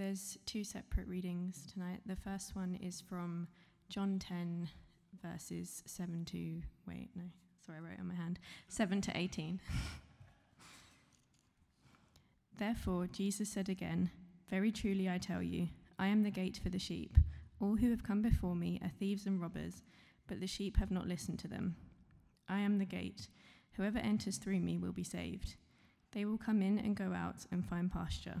there's two separate readings tonight. The first one is from John 10, verses 7 to, wait, no, sorry, I wrote it on my hand, 7 to 18. Therefore, Jesus said again, Very truly I tell you, I am the gate for the sheep. All who have come before me are thieves and robbers, but the sheep have not listened to them. I am the gate. Whoever enters through me will be saved. They will come in and go out and find pasture.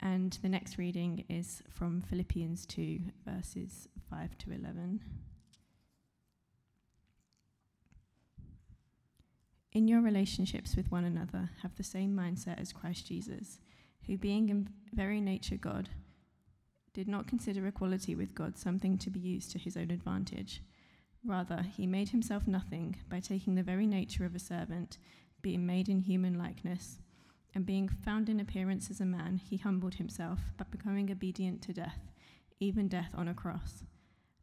And the next reading is from Philippians 2, verses 5 to 11. In your relationships with one another, have the same mindset as Christ Jesus, who, being in very nature God, did not consider equality with God something to be used to his own advantage. Rather, he made himself nothing by taking the very nature of a servant, being made in human likeness. And being found in appearance as a man, he humbled himself by becoming obedient to death, even death on a cross.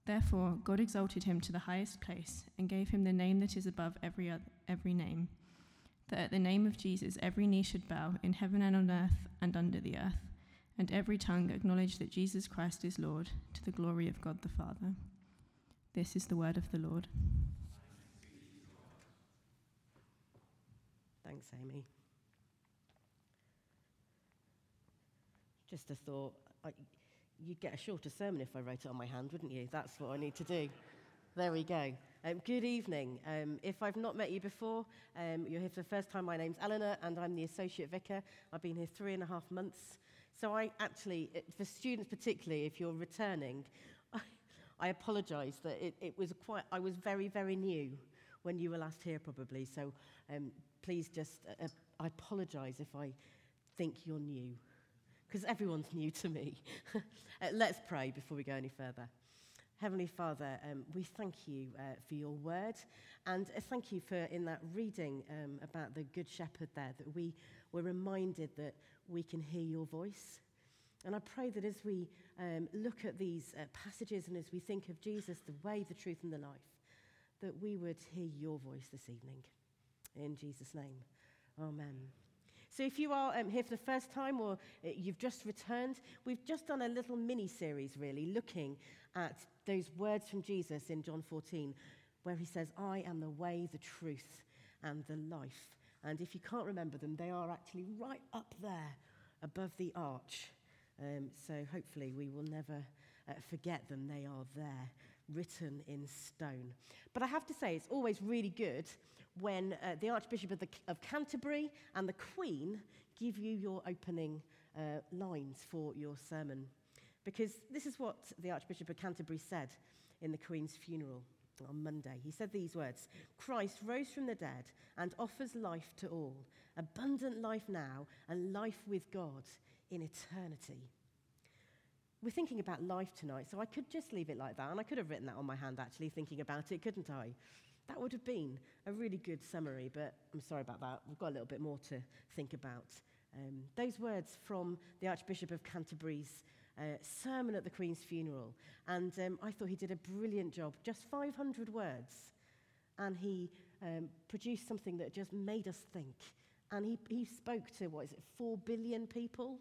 Therefore, God exalted him to the highest place and gave him the name that is above every, other, every name, that at the name of Jesus every knee should bow in heaven and on earth and under the earth, and every tongue acknowledge that Jesus Christ is Lord, to the glory of God the Father. This is the word of the Lord. Thanks, Amy. Just a thought. I, you'd get a shorter sermon if I wrote it on my hand, wouldn't you? That's what I need to do. There we go. Um, good evening. Um, if I've not met you before, um, you're here for the first time. My name's Eleanor, and I'm the Associate Vicar. I've been here three and a half months. So I actually, for students particularly, if you're returning, I, I apologise that it, it, was quite, I was very, very new when you were last here probably. So um, please just, uh, uh I apologise if I think you're new because everyone's new to me. uh, let's pray before we go any further. Heavenly Father, um, we thank you uh, for your word, and uh, thank you for in that reading um, about the Good Shepherd there that we were reminded that we can hear your voice. And I pray that as we um, look at these uh, passages and as we think of Jesus, the way, the truth, and the life, that we would hear your voice this evening. In Jesus' name, Amen. So, if you are um, here for the first time or uh, you've just returned, we've just done a little mini series, really, looking at those words from Jesus in John 14, where he says, I am the way, the truth, and the life. And if you can't remember them, they are actually right up there above the arch. Um, so, hopefully, we will never uh, forget them. They are there, written in stone. But I have to say, it's always really good when uh, the Archbishop of, the, of, Canterbury and the Queen give you your opening uh, lines for your sermon. Because this is what the Archbishop of Canterbury said in the Queen's funeral on Monday. He said these words Christ rose from the dead and offers life to all, abundant life now and life with God in eternity. We're thinking about life tonight, so I could just leave it like that, and I could have written that on my hand actually, thinking about it, couldn't I? That would have been a really good summary, but I'm sorry about that. We've got a little bit more to think about. Um, those words from the Archbishop of Canterbury's uh, sermon at the Queen's funeral, and um, I thought he did a brilliant job. Just 500 words, and he um, produced something that just made us think. And he, he spoke to, what is it, 4 billion people?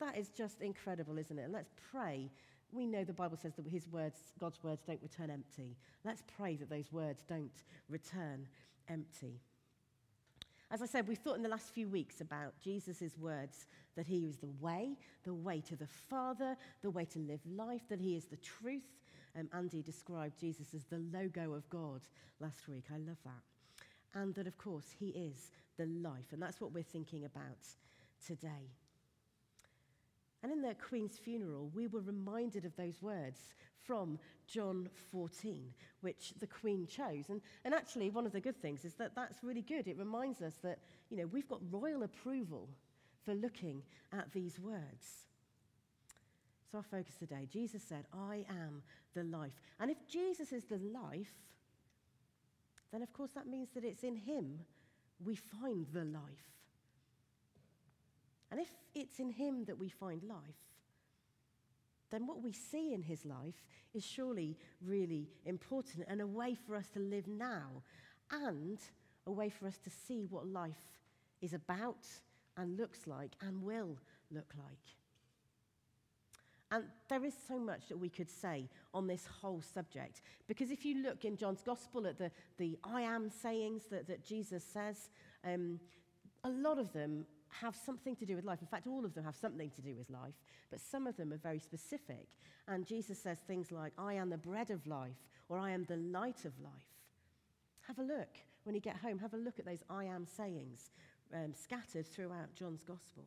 That is just incredible, isn't it? And let's pray we know the Bible says that his words, God's words don't return empty. Let's pray that those words don't return empty. As I said, we've thought in the last few weeks about Jesus' words that he is the way, the way to the Father, the way to live life, that he is the truth. Um, Andy described Jesus as the Logos of God last week. I love that. And that, of course, he is the life. And that's what we're thinking about today. And in the Queen's funeral, we were reminded of those words from John 14, which the Queen chose. And, and actually, one of the good things is that that's really good. It reminds us that, you know, we've got royal approval for looking at these words. So, our focus today Jesus said, I am the life. And if Jesus is the life, then of course that means that it's in Him we find the life. And if it's in Him that we find life, then what we see in His life is surely really important and a way for us to live now and a way for us to see what life is about and looks like and will look like. And there is so much that we could say on this whole subject. Because if you look in John's gospel at the, the I am sayings that, that Jesus says, um, a lot of them have something to do with life. In fact, all of them have something to do with life, but some of them are very specific. And Jesus says things like, I am the bread of life, or I am the light of life. Have a look when you get home, have a look at those I am sayings um, scattered throughout John's gospel.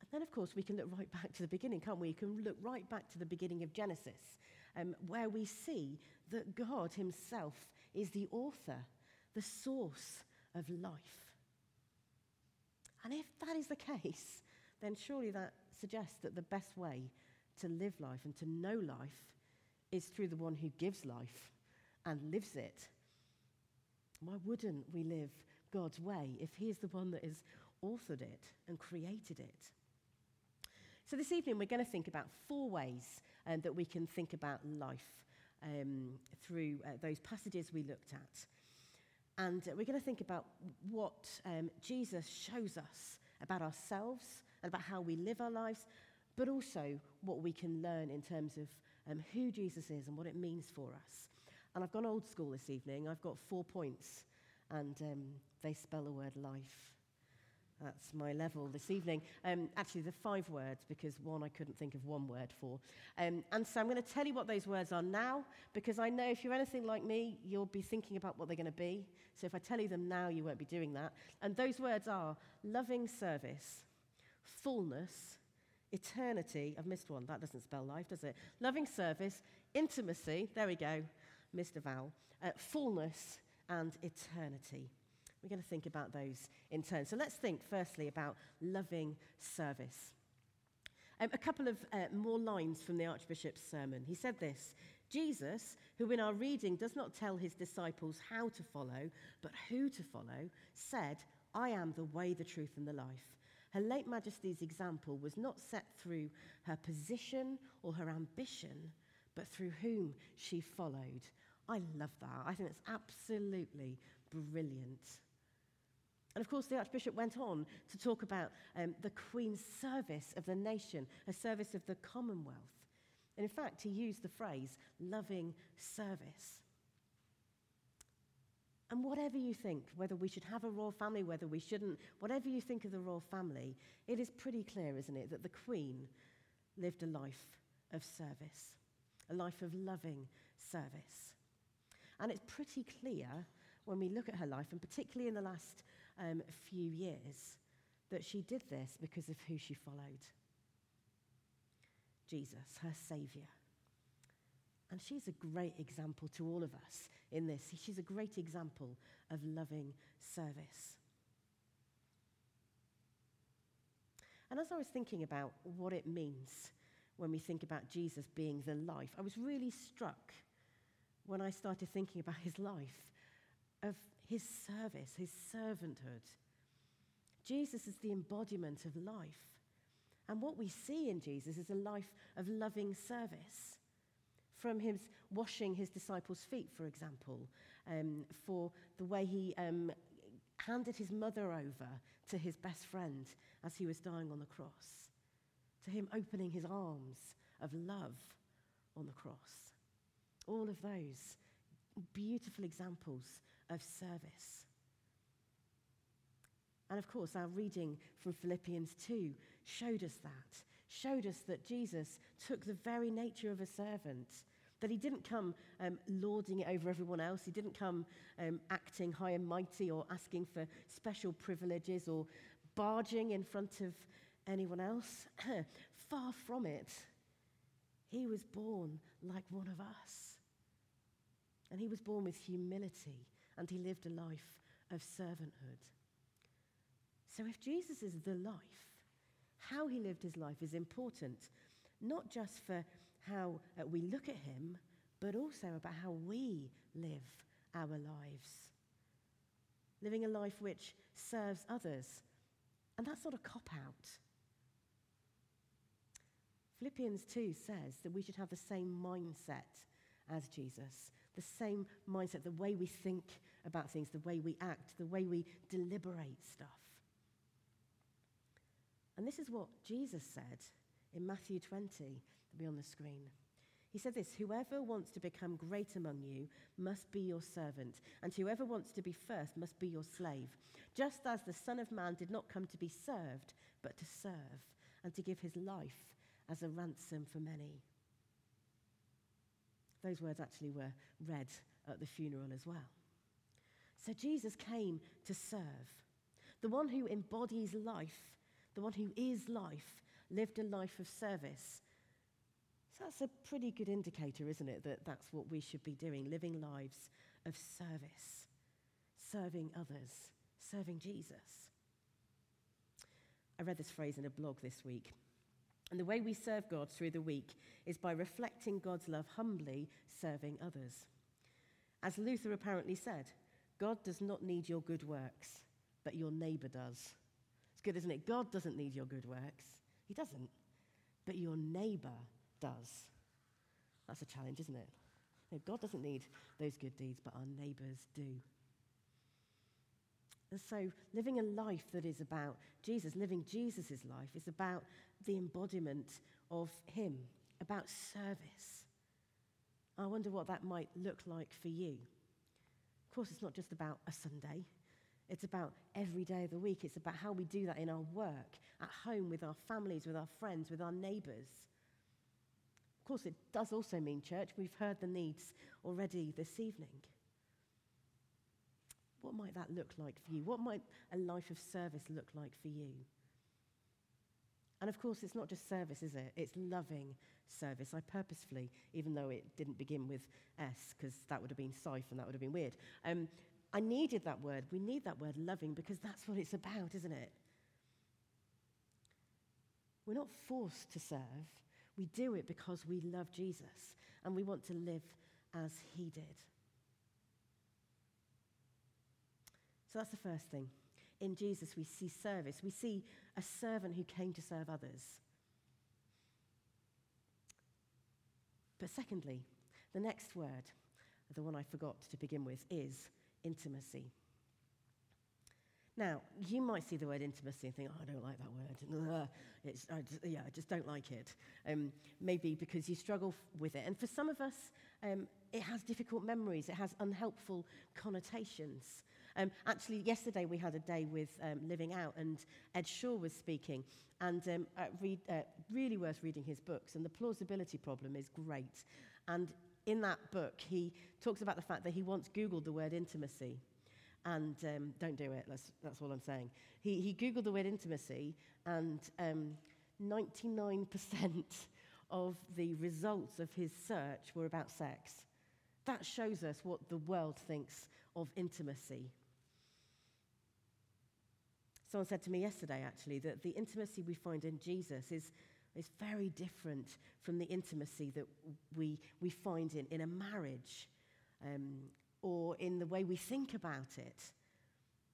And then, of course, we can look right back to the beginning, can't we? We can look right back to the beginning of Genesis, um, where we see that God Himself is the author, the source of life. And if that is the case, then surely that suggests that the best way to live life and to know life is through the one who gives life and lives it. Why wouldn't we live God's way if He is the one that has authored it and created it? So, this evening, we're going to think about four ways um, that we can think about life um, through uh, those passages we looked at. And we're going to think about what um, Jesus shows us about ourselves and about how we live our lives, but also what we can learn in terms of um, who Jesus is and what it means for us. And I've gone old school this evening. I've got four points, and um, they spell the word life. That's my level this evening. Um, actually, the five words, because one I couldn't think of one word for. Um, and so I'm going to tell you what those words are now, because I know if you're anything like me, you'll be thinking about what they're going to be. So if I tell you them now, you won't be doing that. And those words are loving service, fullness, eternity. I've missed one. That doesn't spell life, does it? Loving service, intimacy. There we go. Missed a vowel. Uh, fullness and eternity. We're going to think about those in turn. So let's think firstly about loving service. Um, a couple of uh, more lines from the Archbishop's sermon. He said this Jesus, who in our reading does not tell his disciples how to follow, but who to follow, said, I am the way, the truth, and the life. Her late Majesty's example was not set through her position or her ambition, but through whom she followed. I love that. I think it's absolutely brilliant. And of course, the Archbishop went on to talk about um, the Queen's service of the nation, a service of the Commonwealth. And in fact, he used the phrase loving service. And whatever you think, whether we should have a royal family, whether we shouldn't, whatever you think of the royal family, it is pretty clear, isn't it, that the Queen lived a life of service, a life of loving service. And it's pretty clear when we look at her life, and particularly in the last um, few years that she did this because of who she followed Jesus, her Saviour. And she's a great example to all of us in this. She's a great example of loving service. And as I was thinking about what it means when we think about Jesus being the life, I was really struck when I started thinking about his life of his service, his servanthood. Jesus is the embodiment of life. And what we see in Jesus is a life of loving service. From his washing his disciples' feet, for example, um, for the way he um, handed his mother over to his best friend as he was dying on the cross, to him opening his arms of love on the cross. All of those beautiful examples of service. And of course, our reading from Philippians 2 showed us that, showed us that Jesus took the very nature of a servant, that he didn't come um, lording it over everyone else, he didn't come um, acting high and mighty or asking for special privileges or barging in front of anyone else. Far from it. He was born like one of us. And he was born with humility, and he lived a life of servanthood. So, if Jesus is the life, how he lived his life is important, not just for how uh, we look at him, but also about how we live our lives. Living a life which serves others. And that's not a cop out. Philippians 2 says that we should have the same mindset as Jesus, the same mindset, the way we think about things, the way we act, the way we deliberate stuff. And this is what Jesus said in Matthew 20, it'll be on the screen. He said this Whoever wants to become great among you must be your servant, and whoever wants to be first must be your slave. Just as the Son of Man did not come to be served, but to serve, and to give his life as a ransom for many. Those words actually were read at the funeral as well. So Jesus came to serve. The one who embodies life, the one who is life, lived a life of service. So that's a pretty good indicator, isn't it, that that's what we should be doing living lives of service, serving others, serving Jesus. I read this phrase in a blog this week. And the way we serve God through the week is by reflecting God's love humbly, serving others. As Luther apparently said, God does not need your good works, but your neighbor does. It's good, isn't it? God doesn't need your good works. He doesn't. But your neighbor does. That's a challenge, isn't it? No, God doesn't need those good deeds, but our neighbors do. And so, living a life that is about Jesus, living Jesus' life, is about the embodiment of Him, about service. I wonder what that might look like for you. Of course, it's not just about a Sunday, it's about every day of the week. It's about how we do that in our work, at home, with our families, with our friends, with our neighbours. Of course, it does also mean church. We've heard the needs already this evening. What might that look like for you? What might a life of service look like for you? And of course, it's not just service, is it? It's loving service. I purposefully, even though it didn't begin with S, because that would have been Sife and that would have been weird, um, I needed that word. We need that word loving because that's what it's about, isn't it? We're not forced to serve. We do it because we love Jesus and we want to live as he did. So that's the first thing. In Jesus, we see service. We see a servant who came to serve others. But secondly, the next word, the one I forgot to begin with, is intimacy. Now, you might see the word intimacy and think, oh, I don't like that word. It's, I just, yeah, I just don't like it. Um, maybe because you struggle with it. And for some of us, um, it has difficult memories, it has unhelpful connotations. Um, actually, yesterday we had a day with um, Living Out, and Ed Shaw was speaking, and um, uh, read, uh, really worth reading his books. And the plausibility problem is great. And in that book, he talks about the fact that he once Googled the word intimacy. And um, don't do it, that's, that's all I'm saying. He, he Googled the word intimacy, and 99% um, of the results of his search were about sex. That shows us what the world thinks of intimacy. Someone said to me yesterday, actually, that the intimacy we find in Jesus is, is very different from the intimacy that we, we find in, in a marriage um, or in the way we think about it.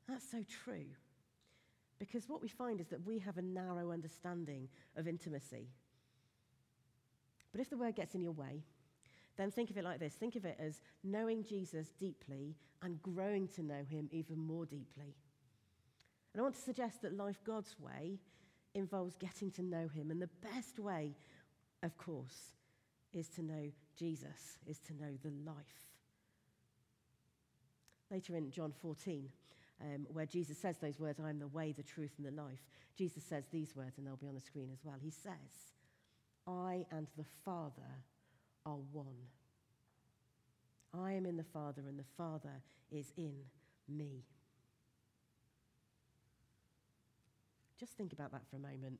That's so true. Because what we find is that we have a narrow understanding of intimacy. But if the word gets in your way, then think of it like this think of it as knowing Jesus deeply and growing to know him even more deeply. And I want to suggest that life God's way involves getting to know Him. And the best way, of course, is to know Jesus, is to know the life. Later in John 14, um, where Jesus says those words, I am the way, the truth, and the life, Jesus says these words, and they'll be on the screen as well. He says, I and the Father are one. I am in the Father, and the Father is in me. Just think about that for a moment.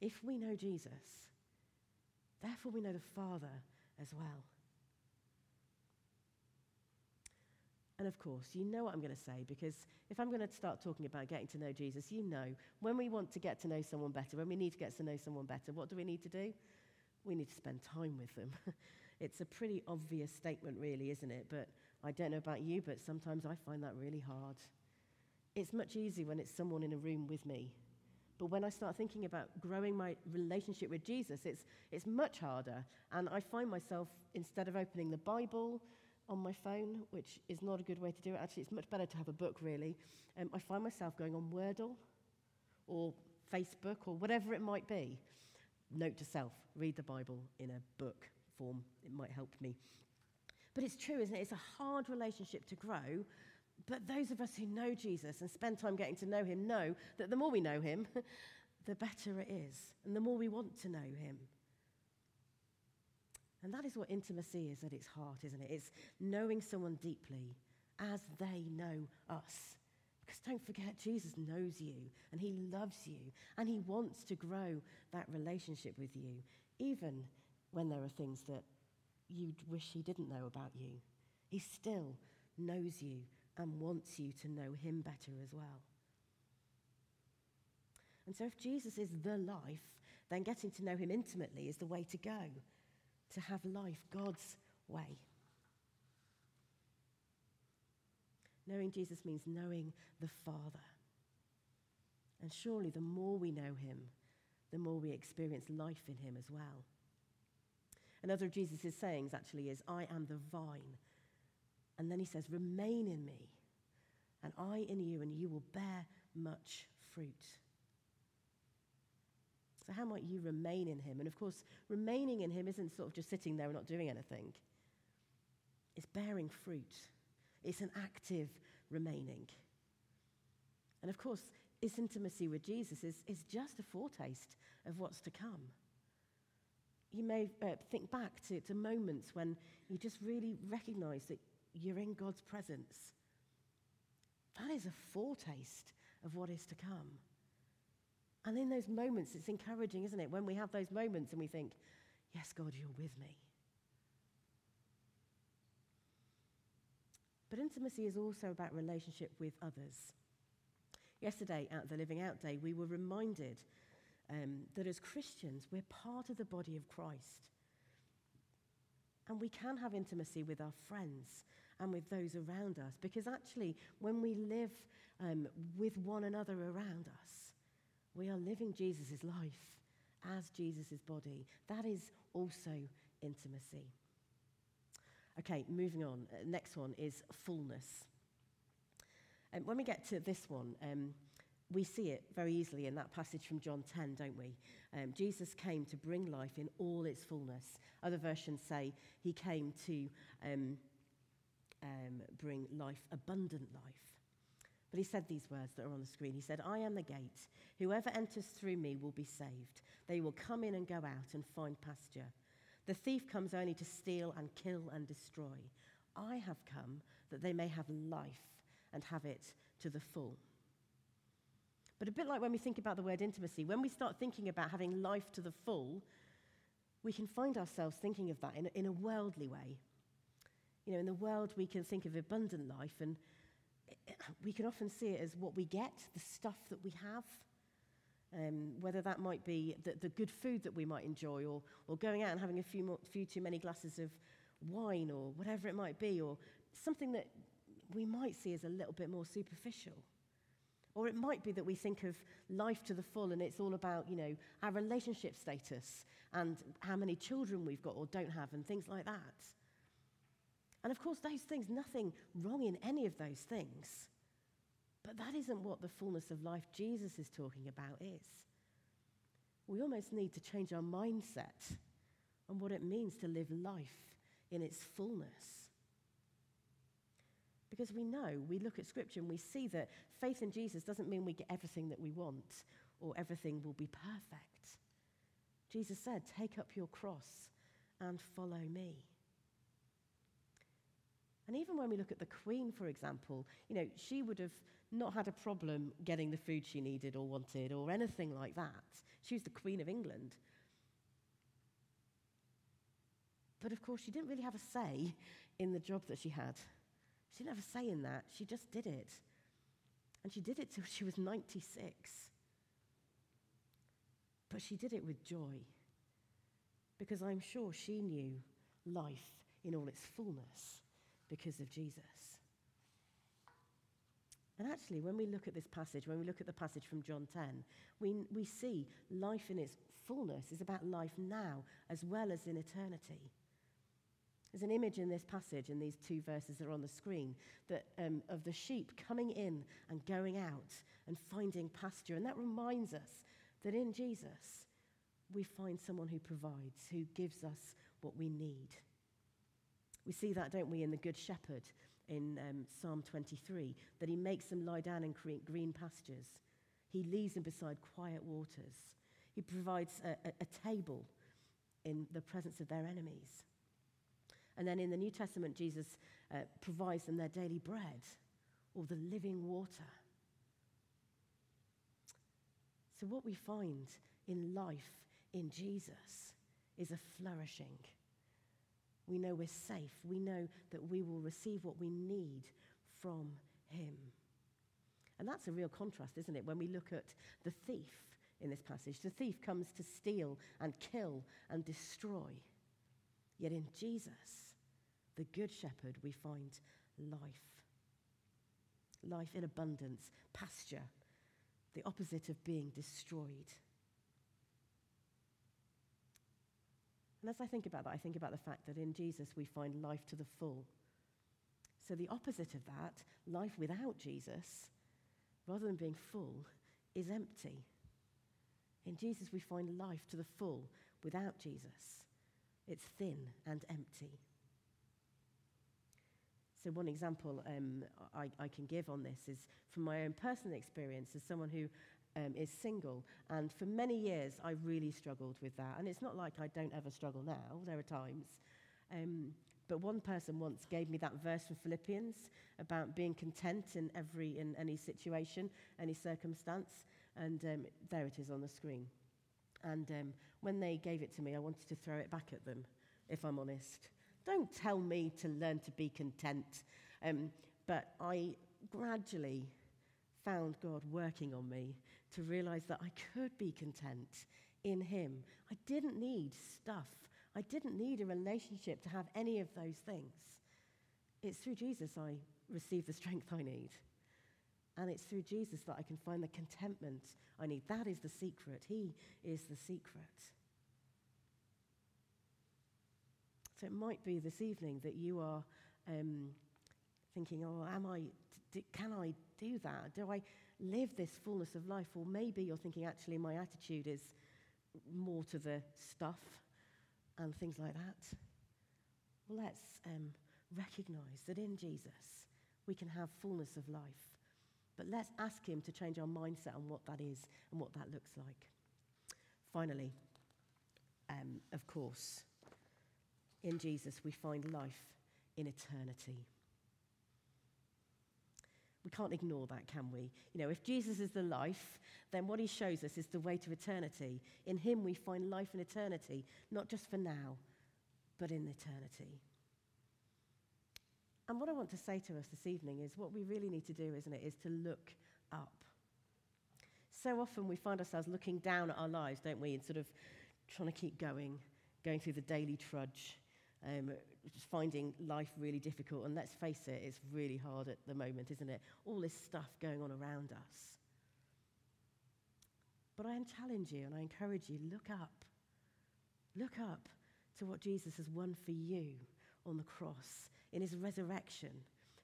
If we know Jesus, therefore we know the Father as well. And of course, you know what I'm going to say because if I'm going to start talking about getting to know Jesus, you know when we want to get to know someone better, when we need to get to know someone better, what do we need to do? We need to spend time with them. it's a pretty obvious statement, really, isn't it? But I don't know about you, but sometimes I find that really hard. It's much easier when it's someone in a room with me. But when I start thinking about growing my relationship with Jesus, it's, it's much harder. And I find myself, instead of opening the Bible on my phone, which is not a good way to do it. Actually, it's much better to have a book, really. Um, I find myself going on Wordle or Facebook or whatever it might be. Note to self read the Bible in a book form. It might help me. But it's true, isn't it? It's a hard relationship to grow. But those of us who know Jesus and spend time getting to know him know that the more we know him, the better it is, and the more we want to know him. And that is what intimacy is at its heart, isn't it? It's knowing someone deeply as they know us. Because don't forget, Jesus knows you and he loves you and he wants to grow that relationship with you, even when there are things that you'd wish he didn't know about you. He still knows you and wants you to know him better as well. And so, if Jesus is the life, then getting to know him intimately is the way to go to have life God's way. Knowing Jesus means knowing the Father. And surely the more we know him, the more we experience life in him as well. Another of Jesus' sayings actually is, I am the vine. And then he says, Remain in me, and I in you, and you will bear much fruit. So, how might you remain in him? And of course, remaining in him isn't sort of just sitting there and not doing anything, it's bearing fruit, it's an active remaining. And of course, this intimacy with Jesus is, is just a foretaste of what's to come. You may uh, think back to, to moments when you just really recognize that you're in God's presence. That is a foretaste of what is to come. And in those moments, it's encouraging, isn't it? When we have those moments and we think, Yes, God, you're with me. But intimacy is also about relationship with others. Yesterday at the Living Out Day, we were reminded um, that as Christians, we're part of the body of Christ. And we can have intimacy with our friends and with those around us because actually, when we live um, with one another around us, we are living Jesus' life as Jesus' body. That is also intimacy. Okay, moving on. Uh, next one is fullness. And when we get to this one, um, we see it very easily in that passage from John 10, don't we? Um, Jesus came to bring life in all its fullness. Other versions say he came to um, um, bring life, abundant life. But he said these words that are on the screen. He said, I am the gate. Whoever enters through me will be saved. They will come in and go out and find pasture. The thief comes only to steal and kill and destroy. I have come that they may have life and have it to the full. But a bit like when we think about the word intimacy, when we start thinking about having life to the full, we can find ourselves thinking of that in in a worldly way. You know, in the world, we can think of abundant life and we can often see it as what we get, the stuff that we have. Um, whether that might be the, the, good food that we might enjoy, or, or going out and having a few, more, few too many glasses of wine, or whatever it might be, or something that we might see as a little bit more superficial. Or it might be that we think of life to the full and it's all about, you know, our relationship status and how many children we've got or don't have and things like that. And of course, those things, nothing wrong in any of those things. But that isn't what the fullness of life Jesus is talking about is. We almost need to change our mindset on what it means to live life in its fullness. Because we know, we look at Scripture and we see that faith in Jesus doesn't mean we get everything that we want or everything will be perfect. Jesus said, Take up your cross and follow me. And even when we look at the Queen, for example, you know, she would have not had a problem getting the food she needed or wanted or anything like that. She was the Queen of England. But of course, she didn't really have a say in the job that she had. She didn't have a say in that. She just did it. And she did it till she was 96. But she did it with joy. Because I'm sure she knew life in all its fullness because of Jesus. And actually, when we look at this passage, when we look at the passage from John 10, we, we see life in its fullness is about life now as well as in eternity. There's an image in this passage, in these two verses that are on the screen, that, um, of the sheep coming in and going out and finding pasture. And that reminds us that in Jesus, we find someone who provides, who gives us what we need. We see that, don't we, in the Good Shepherd in um, Psalm 23, that he makes them lie down in green pastures. He leads them beside quiet waters. He provides a, a, a table in the presence of their enemies. And then in the New Testament, Jesus uh, provides them their daily bread or the living water. So, what we find in life in Jesus is a flourishing. We know we're safe. We know that we will receive what we need from Him. And that's a real contrast, isn't it? When we look at the thief in this passage, the thief comes to steal and kill and destroy. Yet in Jesus, the Good Shepherd, we find life. Life in abundance, pasture, the opposite of being destroyed. And as I think about that, I think about the fact that in Jesus we find life to the full. So the opposite of that, life without Jesus, rather than being full, is empty. In Jesus we find life to the full without Jesus. It's thin and empty. So, one example um, I, I, can give on this is from my own personal experience as someone who um, is single. And for many years, I really struggled with that. And it's not like I don't ever struggle now, there are times. Um, but one person once gave me that verse from Philippians about being content in every in any situation, any circumstance, and um, there it is on the screen. And um, when they gave it to me, I wanted to throw it back at them, if I'm honest. Don't tell me to learn to be content. Um, but I gradually found God working on me to realize that I could be content in Him. I didn't need stuff, I didn't need a relationship to have any of those things. It's through Jesus I receive the strength I need. And it's through Jesus that I can find the contentment I need. That is the secret. He is the secret. So it might be this evening that you are um, thinking, oh, am I, d- can I do that? Do I live this fullness of life? Or maybe you're thinking, actually, my attitude is more to the stuff and things like that. Well, let's um, recognize that in Jesus we can have fullness of life. But let's ask Him to change our mindset on what that is and what that looks like. Finally, um, of course, in Jesus, we find life in eternity. We can't ignore that, can we? You know, if Jesus is the life, then what he shows us is the way to eternity. In him, we find life in eternity, not just for now, but in eternity. And what I want to say to us this evening is what we really need to do, isn't it, is to look up. So often we find ourselves looking down at our lives, don't we, and sort of trying to keep going, going through the daily trudge um, finding life really difficult. And let's face it, it's really hard at the moment, isn't it? All this stuff going on around us. But I challenge you and I encourage you look up. Look up to what Jesus has won for you on the cross in his resurrection.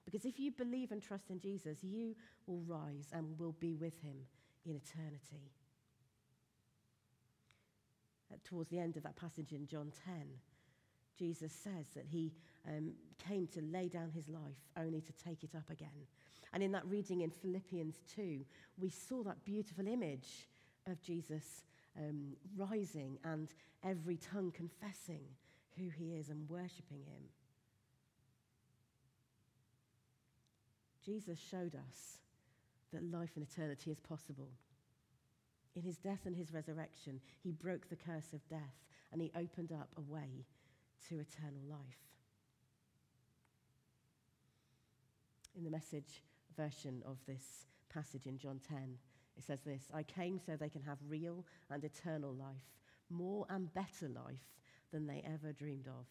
Because if you believe and trust in Jesus, you will rise and will be with him in eternity. Towards the end of that passage in John 10, Jesus says that he um, came to lay down his life only to take it up again. And in that reading in Philippians 2, we saw that beautiful image of Jesus um, rising and every tongue confessing who he is and worshipping him. Jesus showed us that life in eternity is possible. In his death and his resurrection, he broke the curse of death and he opened up a way to eternal life. In the message version of this passage in John 10, it says this I came so they can have real and eternal life, more and better life than they ever dreamed of.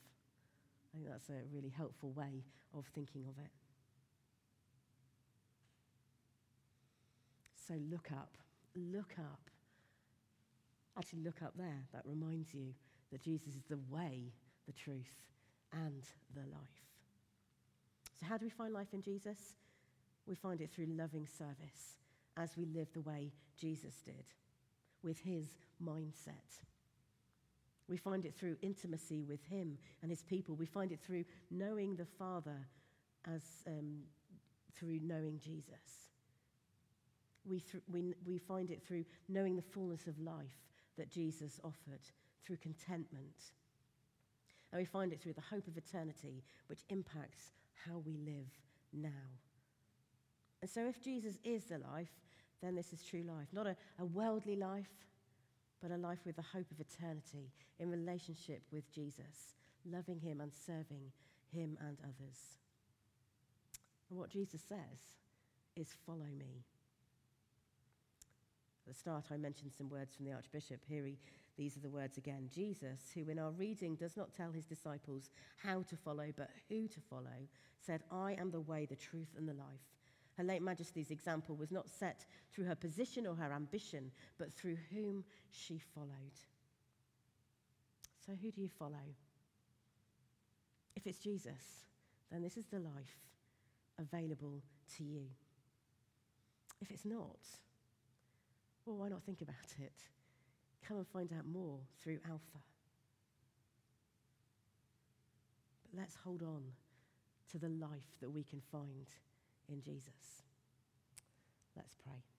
I think that's a really helpful way of thinking of it. So look up, look up. Actually, look up there. That reminds you that Jesus is the way, the truth, and the life. So, how do we find life in Jesus? We find it through loving service as we live the way Jesus did, with his mindset. We find it through intimacy with him and his people. We find it through knowing the Father as um, through knowing Jesus. We, th- we, we find it through knowing the fullness of life that Jesus offered, through contentment. And we find it through the hope of eternity, which impacts how we live now. And so, if Jesus is the life, then this is true life. Not a, a worldly life, but a life with the hope of eternity in relationship with Jesus, loving him and serving him and others. And what Jesus says is, Follow me. At the start, I mentioned some words from the Archbishop. Here, he, these are the words again. Jesus, who in our reading does not tell his disciples how to follow, but who to follow, said, I am the way, the truth, and the life. Her late Majesty's example was not set through her position or her ambition, but through whom she followed. So, who do you follow? If it's Jesus, then this is the life available to you. If it's not, well, why not think about it? Come and find out more through Alpha. But let's hold on to the life that we can find in Jesus. Let's pray.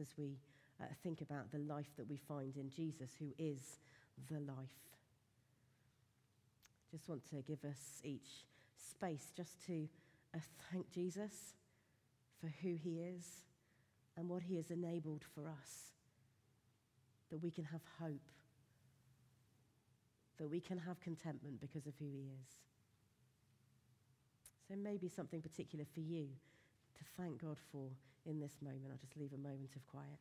As we uh, think about the life that we find in Jesus, who is the life just want to give us each space just to uh, thank Jesus for who he is and what he has enabled for us. That we can have hope, that we can have contentment because of who he is. So, maybe something particular for you to thank God for in this moment. I'll just leave a moment of quiet.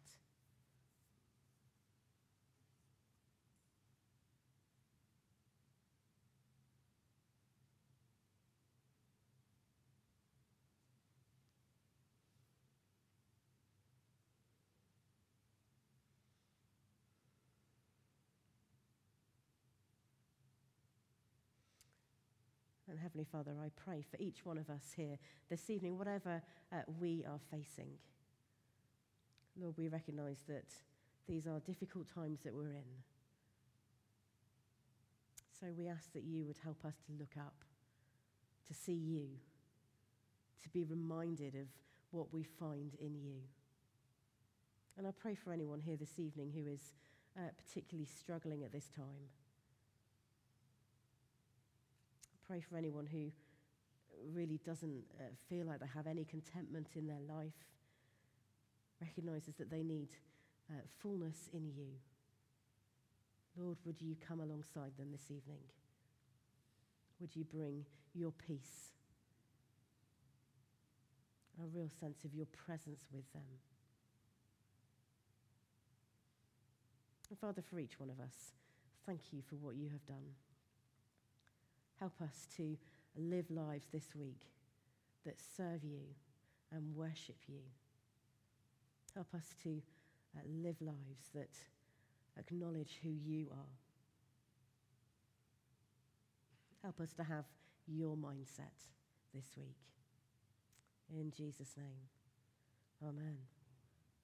And Heavenly Father, I pray for each one of us here this evening, whatever uh, we are facing. Lord, we recognize that these are difficult times that we're in. So we ask that you would help us to look up, to see you, to be reminded of what we find in you. And I pray for anyone here this evening who is uh, particularly struggling at this time. Pray for anyone who really doesn't uh, feel like they have any contentment in their life, recognizes that they need uh, fullness in you. Lord, would you come alongside them this evening? Would you bring your peace, a real sense of your presence with them? And Father, for each one of us, thank you for what you have done. Help us to live lives this week that serve you and worship you. Help us to uh, live lives that acknowledge who you are. Help us to have your mindset this week. In Jesus' name, amen.